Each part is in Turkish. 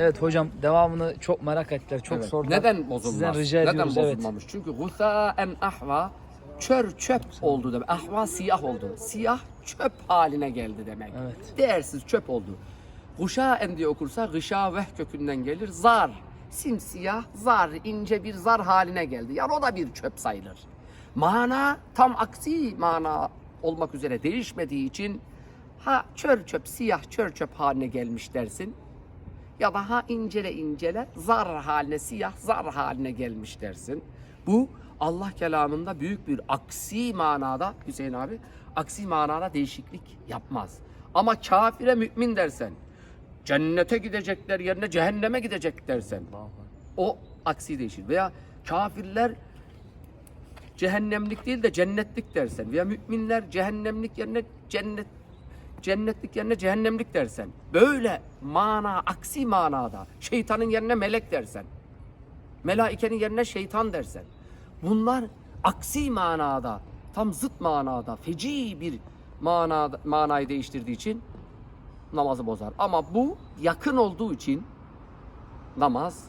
Evet hocam devamını çok merak ettiler. Çok Evet. sordular. Neden bozulmaz? Sizden rica Neden ediyoruz, evet. bozulmamış? Çünkü gusaen ahva çör çöp oldu demek. Ahva siyah oldu. Siyah çöp haline geldi demek. Evet. Değersiz çöp oldu. Guşaen diye okursa gışaveh kökünden gelir. Zar. Simsiyah zar. ince bir zar haline geldi. Yani o da bir çöp sayılır. Mana tam aksi mana olmak üzere değişmediği için ha çör çöp siyah çör çöp haline gelmiş dersin ya da ha incele incele zar haline siyah zar haline gelmiş dersin. Bu Allah kelamında büyük bir aksi manada Hüseyin abi aksi manada değişiklik yapmaz. Ama kafire mümin dersen cennete gidecekler yerine cehenneme gidecek dersen o aksi değişir. Veya kafirler cehennemlik değil de cennetlik dersen veya müminler cehennemlik yerine cennet cennetlik yerine cehennemlik dersen böyle mana aksi manada şeytanın yerine melek dersen melaikenin yerine şeytan dersen bunlar aksi manada tam zıt manada feci bir manada, manayı değiştirdiği için namazı bozar. Ama bu yakın olduğu için namaz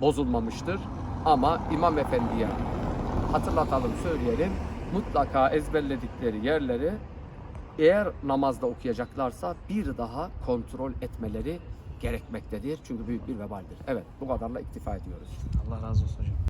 bozulmamıştır. Ama İmam Efendi'ye hatırlatalım, söyleyelim. Mutlaka ezberledikleri yerleri eğer namazda okuyacaklarsa bir daha kontrol etmeleri gerekmektedir. Çünkü büyük bir vebaldir. Evet, bu kadarla iktifa ediyoruz. Allah razı olsun hocam.